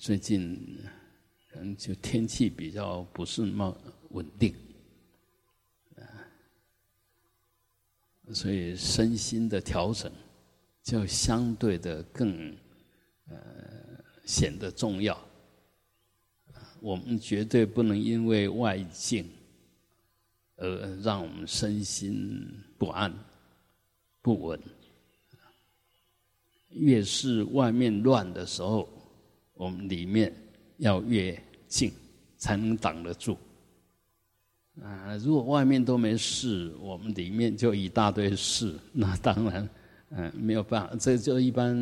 最近可能就天气比较不是那么稳定，啊，所以身心的调整就相对的更呃显得重要。我们绝对不能因为外境而让我们身心不安、不稳。越是外面乱的时候，我们里面要越静，才能挡得住。啊，如果外面都没事，我们里面就一大堆事，那当然，嗯，没有办法。这就一般，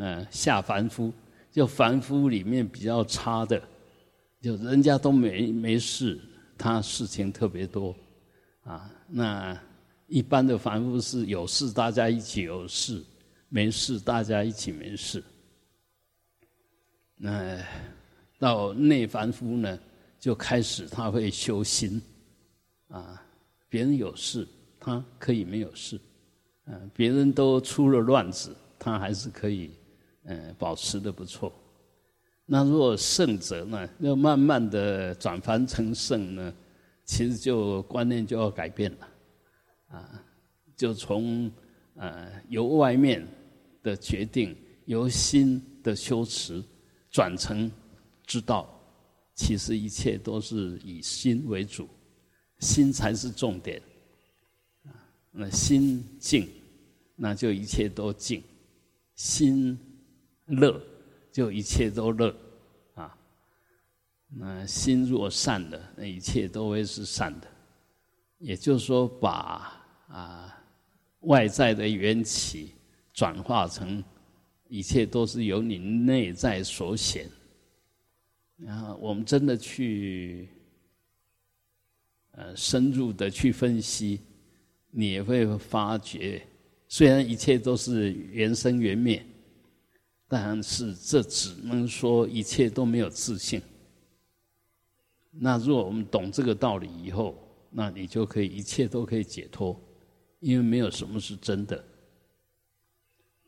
嗯，下凡夫，就凡夫里面比较差的。就人家都没没事，他事情特别多，啊，那一般的凡夫是有事大家一起有事，没事大家一起没事。那到内凡夫呢，就开始他会修心，啊，别人有事他可以没有事，嗯，别人都出了乱子，他还是可以，嗯，保持的不错。那如果圣者呢，要慢慢的转凡成圣呢，其实就观念就要改变了，啊，就从呃由外面的决定，由心的修持，转成知道，其实一切都是以心为主，心才是重点，那心静，那就一切都静，心乐。就一切都乐，啊，那心若善了，那一切都会是善的。也就是说，把啊外在的缘起转化成一切都是由你内在所显。然后我们真的去呃深入的去分析，你也会发觉，虽然一切都是缘生缘灭。但是这只能说一切都没有自信。那如果我们懂这个道理以后，那你就可以一切都可以解脱，因为没有什么是真的。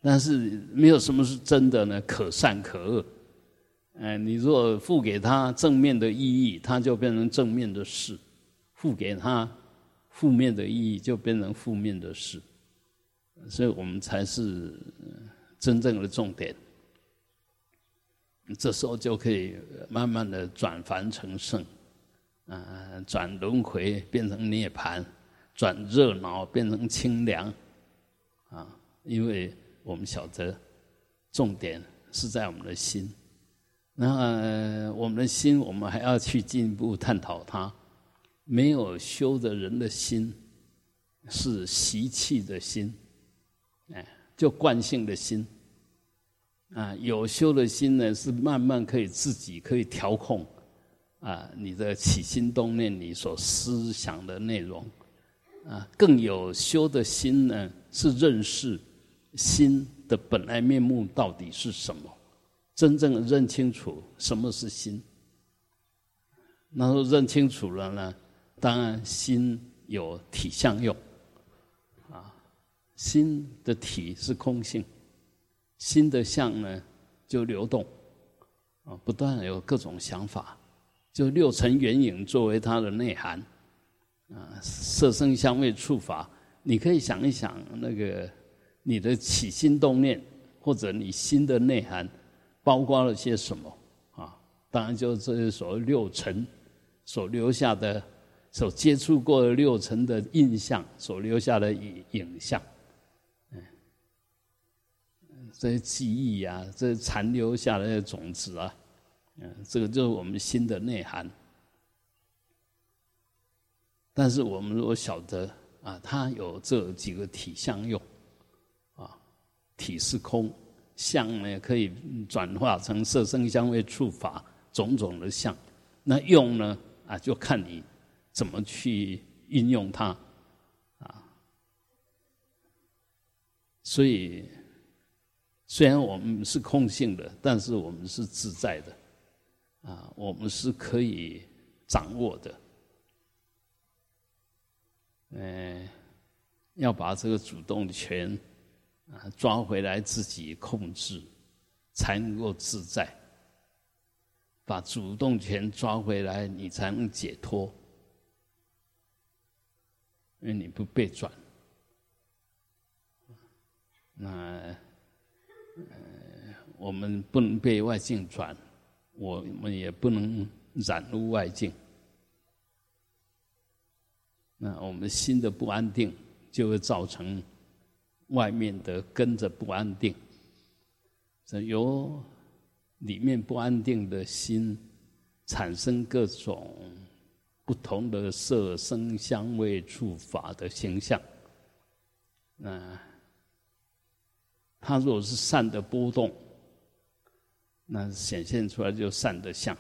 但是没有什么是真的呢？可善可恶。哎，你若付给他正面的意义，它就变成正面的事；付给他负面的意义，就变成负面的事。所以我们才是真正的重点。这时候就可以慢慢的转凡成圣，啊，转轮回变成涅槃，转热闹变成清凉，啊，因为我们晓得重点是在我们的心，那我们的心，我们还要去进一步探讨它。没有修的人的心是习气的心，哎，就惯性的心。啊，有修的心呢，是慢慢可以自己可以调控，啊，你的起心动念，你所思想的内容，啊，更有修的心呢，是认识心的本来面目到底是什么，真正认清楚什么是心。然后认清楚了呢，当然心有体相用，啊，心的体是空性。心的相呢，就流动，啊，不断有各种想法，就六尘缘影作为它的内涵，啊，色声香味触法，你可以想一想，那个你的起心动念，或者你心的内涵，包括了些什么啊？当然，就这些所谓六尘所留下的、所接触过的六尘的印象，所留下的影影像。嗯这些记忆啊，这些残留下来的种子啊，嗯，这个就是我们心的内涵。但是我们如果晓得啊，它有这几个体相用，体是空，相呢可以转化成色声香味触法种种的相，那用呢啊，就看你怎么去运用它，啊，所以。虽然我们是空性的，但是我们是自在的，啊，我们是可以掌握的。嗯，要把这个主动权啊抓回来，自己控制，才能够自在。把主动权抓回来，你才能解脱。因为你不被转，那呃，我们不能被外境转，我们也不能染入外境。那我们心的不安定，就会造成外面的跟着不安定。这由里面不安定的心产生各种不同的色、声、香味、触、法的形象。那它如果是善的波动，那显现出来就善的相；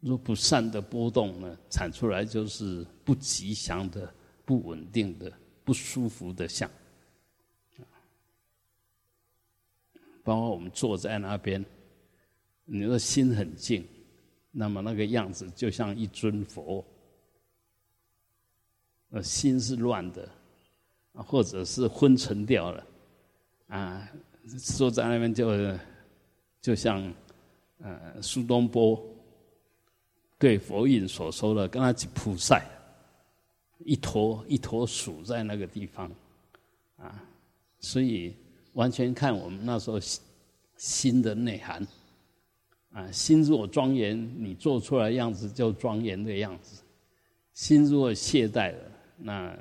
若不善的波动呢，产出来就是不吉祥的、不稳定的、不舒服的相。包括我们坐在那边，你的心很静，那么那个样子就像一尊佛。呃，心是乱的，或者是昏沉掉了，啊，坐在那边就就像呃苏东坡对佛印所说的，跟他去菩萨，一坨一坨鼠在那个地方，啊，所以。完全看我们那时候心的内涵，啊，心若庄严，你做出来样子就庄严的样子；心若懈怠了，那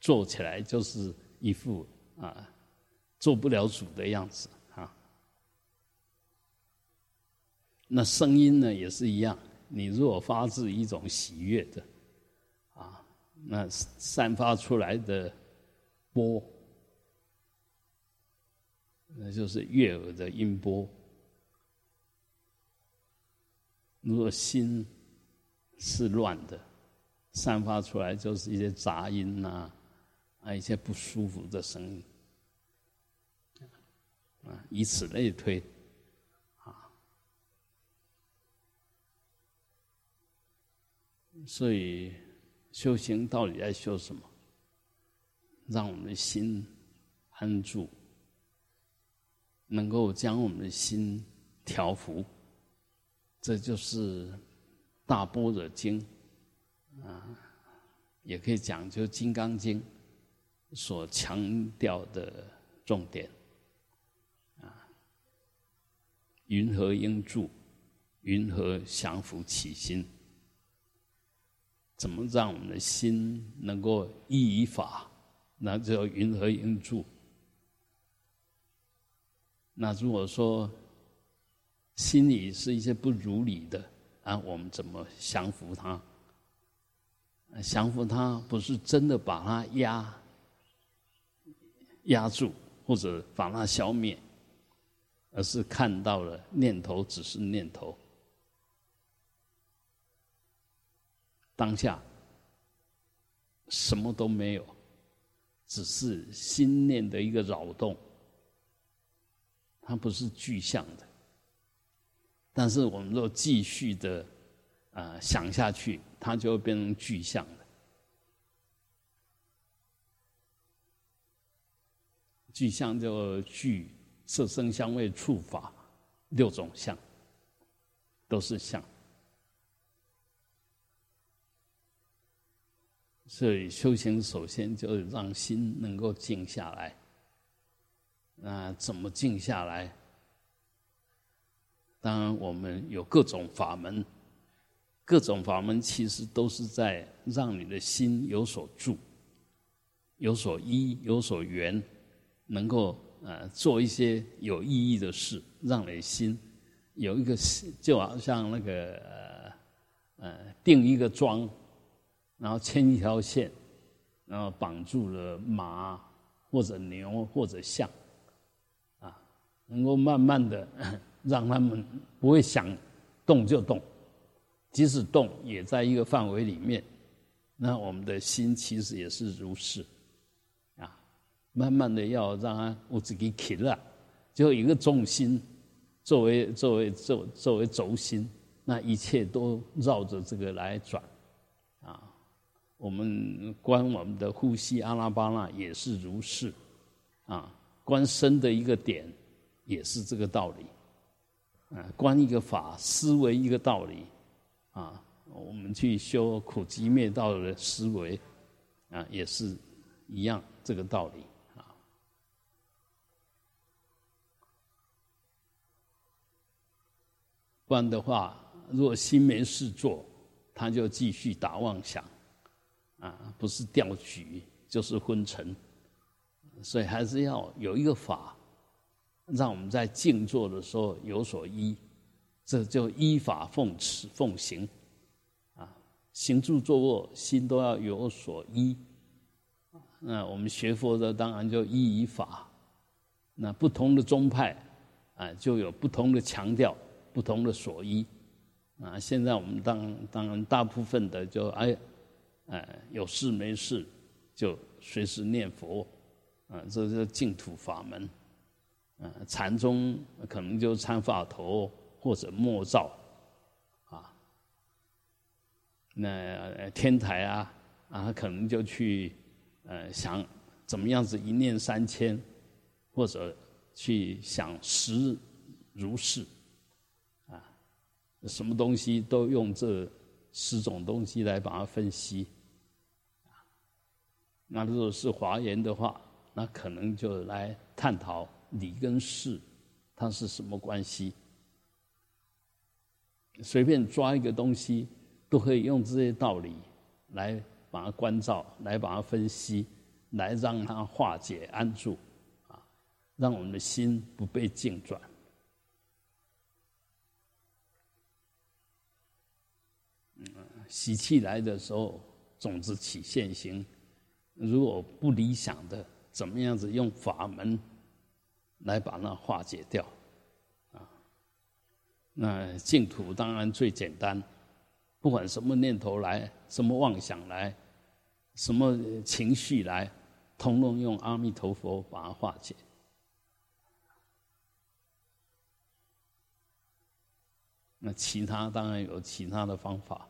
做起来就是一副啊做不了主的样子啊。那声音呢也是一样，你若发自一种喜悦的，啊，那散发出来的波。那就是悦耳的音波。如果心是乱的，散发出来就是一些杂音呐，啊，一些不舒服的声音，啊，以此类推，啊，所以修行到底在修什么？让我们的心安住。能够将我们的心调伏，这就是《大般若经》啊，也可以讲就《金刚经》所强调的重点啊。云何应住？云何降伏其心？怎么让我们的心能够依于法？那就云何应住？那如果说心里是一些不如理的啊，我们怎么降服它？降服它不是真的把它压压住，或者把它消灭，而是看到了念头只是念头，当下什么都没有，只是心念的一个扰动。它不是具象的，但是我们若继续的啊想下去，它就会变成具象的。具象就具色声香味触法六种相，都是相。所以修行首先就让心能够静下来。那怎么静下来？当然，我们有各种法门，各种法门其实都是在让你的心有所住、有所依、有所缘，能够呃做一些有意义的事，让你心有一个就好像那个呃定一个桩，然后牵一条线，然后绑住了马或者牛或者象。能够慢慢的 让他们不会想动就动，即使动也在一个范围里面。那我们的心其实也是如是，啊，慢慢的要让它我自己起了，就一个重心作为作为作作为轴心，那一切都绕着这个来转，啊，我们观我们的呼吸阿拉巴那也是如是，啊，观身的一个点。也是这个道理，啊，观一个法，思维一个道理，啊，我们去修苦集灭道的思维，啊，也是一样这个道理啊。不然的话，如果心没事做，他就继续打妄想，啊，不是钓局就是昏沉，所以还是要有一个法。让我们在静坐的时候有所依，这就依法奉持奉行，啊，行住坐卧心都要有所依。那我们学佛的当然就依于法，那不同的宗派啊就有不同的强调，不同的所依。啊，现在我们当当然大部分的就哎，哎有事没事就随时念佛，啊，这是净土法门。禅宗可能就参法头或者默照，啊，那天台啊啊，可能就去呃想怎么样子一念三千，或者去想十如是，啊，什么东西都用这十种东西来把它分析，那如果是华严的话，那可能就来探讨。理跟事，它是什么关系？随便抓一个东西，都可以用这些道理来把它关照，来把它分析，来让它化解安住，啊，让我们的心不被境转。嗯，喜气来的时候，种子起现行。如果不理想的，怎么样子用法门？来把那化解掉，啊，那净土当然最简单，不管什么念头来，什么妄想来，什么情绪来，通通用阿弥陀佛把它化解。那其他当然有其他的方法，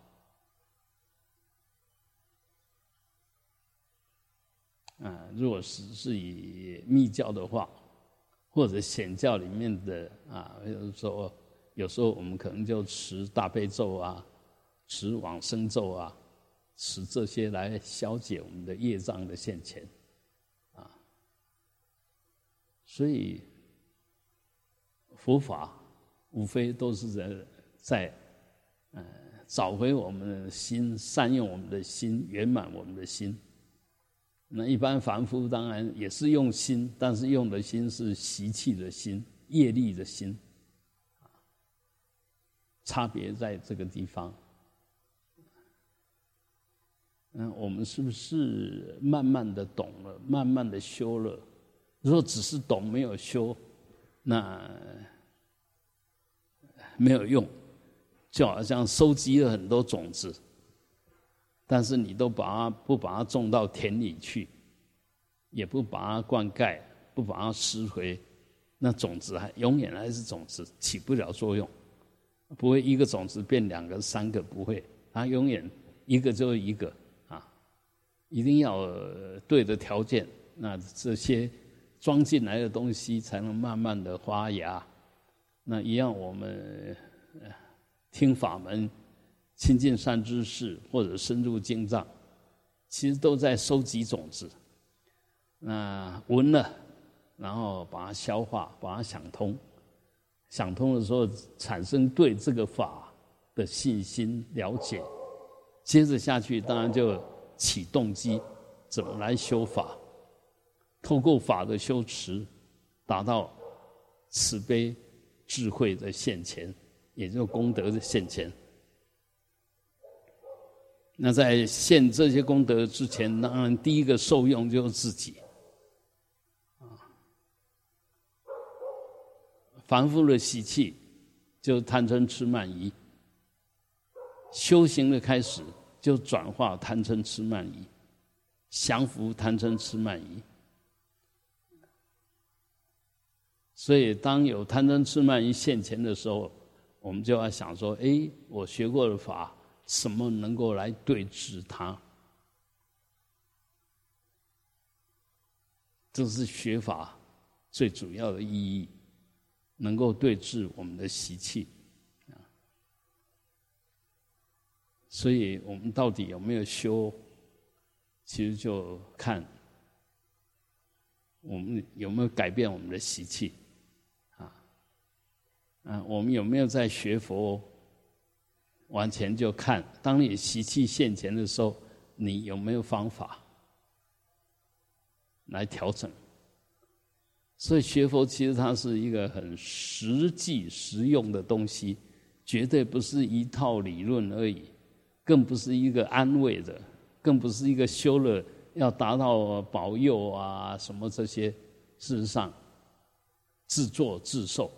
啊，如果是是以密教的话。或者显教里面的啊，比如说，有时候我们可能就持大悲咒啊，持往生咒啊，持这些来消解我们的业障的现前，啊，所以佛法无非都是在在，呃，找回我们的心，善用我们的心，圆满我们的心。那一般凡夫当然也是用心，但是用的心是习气的心、业力的心，差别在这个地方。嗯，我们是不是慢慢的懂了，慢慢的修了？如果只是懂没有修，那没有用，就好像收集了很多种子。但是你都把它不把它种到田里去，也不把它灌溉，不把它施肥，那种子还永远还是种子，起不了作用，不会一个种子变两个、三个，不会，它永远一个就是一个啊，一定要对的条件，那这些装进来的东西才能慢慢的发芽。那一样，我们听法门。亲近善知识或者深入经藏，其实都在收集种子。那闻了，然后把它消化，把它想通。想通的时候，产生对这个法的信心了解，接着下去，当然就起动机，怎么来修法？透过法的修持，达到慈悲智慧的现前，也就是功德的现前。那在现这些功德之前，当然第一个受用就是自己。啊，凡夫的习气就贪嗔痴慢疑，修行的开始就转化贪嗔痴慢疑，降服贪嗔痴慢疑。所以，当有贪嗔痴慢疑现前的时候，我们就要想说：哎，我学过的法。什么能够来对治它？这是学法最主要的意义。能够对治我们的习气啊。所以我们到底有没有修？其实就看我们有没有改变我们的习气啊。嗯，我们有没有在学佛？往前就看，当你习气现前的时候，你有没有方法来调整？所以学佛其实它是一个很实际实用的东西，绝对不是一套理论而已，更不是一个安慰的，更不是一个修了要达到保佑啊什么这些。事实上，自作自受。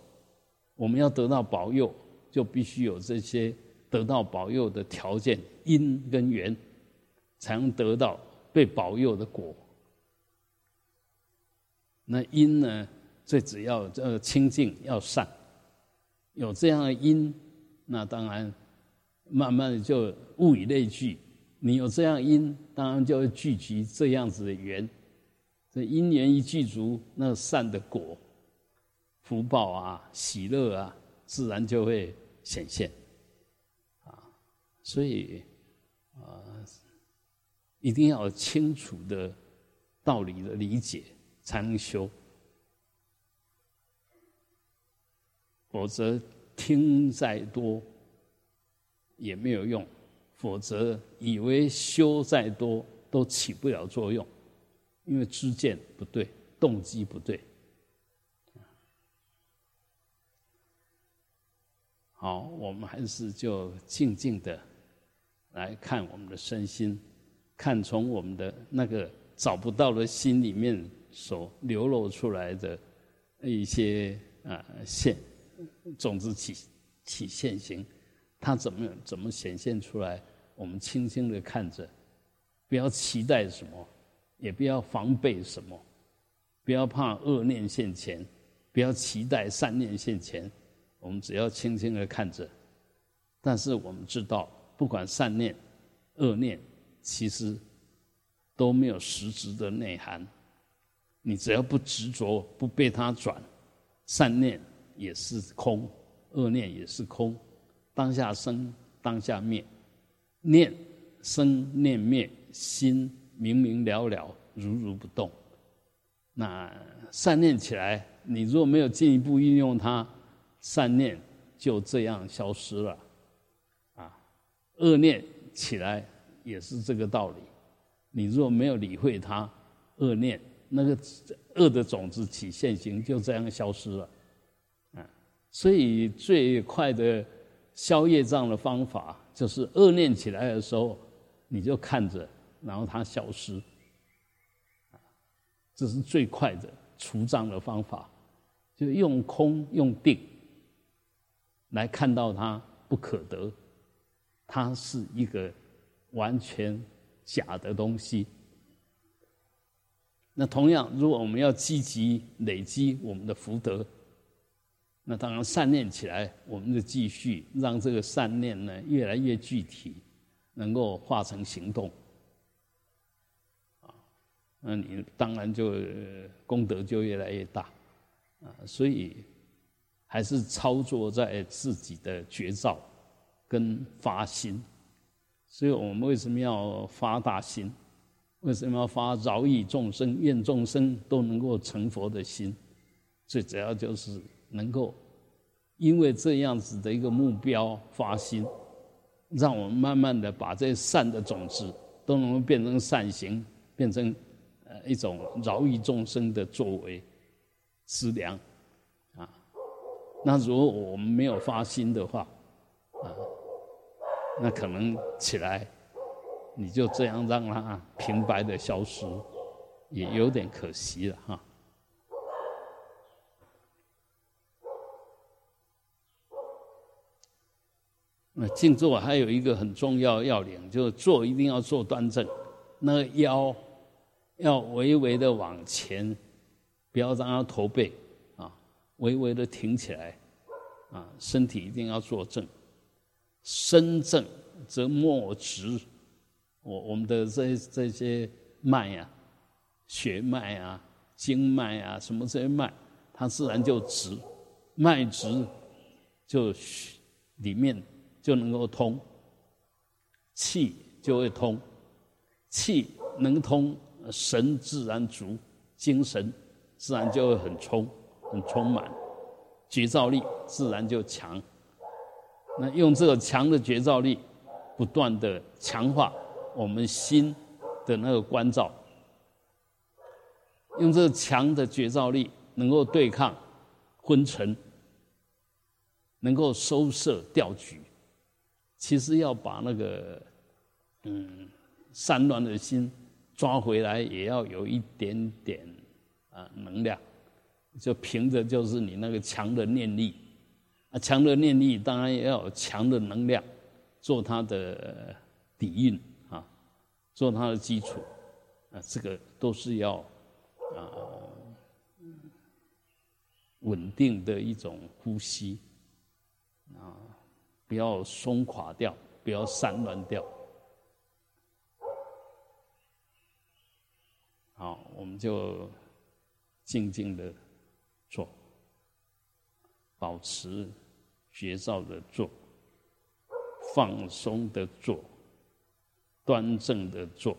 我们要得到保佑，就必须有这些。得到保佑的条件因跟缘，才能得到被保佑的果。那因呢？最主要这个清净要善，有这样的因，那当然慢慢的就物以类聚。你有这样因，当然就会聚集这样子的缘。这因缘一具足，那善的果、福报啊、喜乐啊，自然就会显现。所以，啊，一定要清楚的道理的理解，才能修。否则听再多也没有用，否则以为修再多都起不了作用，因为知见不对，动机不对。好，我们还是就静静的。来看我们的身心，看从我们的那个找不到的心里面所流露出来的一些啊现种子起起现行，它怎么怎么显现出来？我们轻轻的看着，不要期待什么，也不要防备什么，不要怕恶念现前，不要期待善念现前，我们只要轻轻的看着。但是我们知道。不管善念、恶念，其实都没有实质的内涵。你只要不执着，不被它转，善念也是空，恶念也是空。当下生，当下灭，念生念灭，心明明了了，如如不动。那善念起来，你如果没有进一步运用它，善念就这样消失了。恶念起来也是这个道理，你若没有理会它，恶念那个恶的种子起现行，就这样消失了。啊，所以最快的消业障的方法，就是恶念起来的时候，你就看着，然后它消失。这是最快的除障的方法，就用空用定来看到它不可得。它是一个完全假的东西。那同样，如果我们要积极累积我们的福德，那当然善念起来，我们就继续让这个善念呢越来越具体，能够化成行动。啊，那你当然就功德就越来越大。啊，所以还是操作在自己的绝招。跟发心，所以我们为什么要发大心？为什么要发饶益众生、愿众生都能够成佛的心？最主要就是能够因为这样子的一个目标发心，让我们慢慢的把这善的种子都能够变成善行，变成呃一种饶益众生的作为资粮啊。那如果我们没有发心的话，那可能起来，你就这样让它平白的消失，也有点可惜了哈。那静坐还有一个很重要要领，就是坐一定要坐端正，那个腰要微微的往前，不要让它驼背啊，微微的挺起来啊，身体一定要坐正。身正则末直，我我们的这这些脉呀、血脉啊、经脉啊，什么这些脉，它自然就直脉直就里面就能够通，气就会通，气能通，神自然足，精神自然就会很充、很充满，觉照力自然就强。那用这个强的觉照力，不断的强化我们心的那个关照，用这个强的觉照力，能够对抗昏沉，能够收摄调举。其实要把那个嗯散乱的心抓回来，也要有一点点啊能量，就凭着就是你那个强的念力。强的念力当然也要有强的能量，做它的底蕴啊，做它的基础啊，这个都是要啊稳定的一种呼吸啊，不要松垮掉，不要散乱掉。好，我们就静静的做。保持绝照的坐，放松的坐，端正的坐，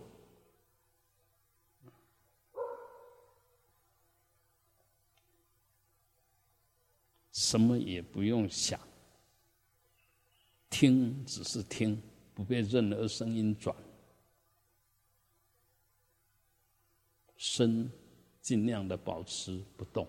什么也不用想，听只是听，不被任何声音转，身尽量的保持不动。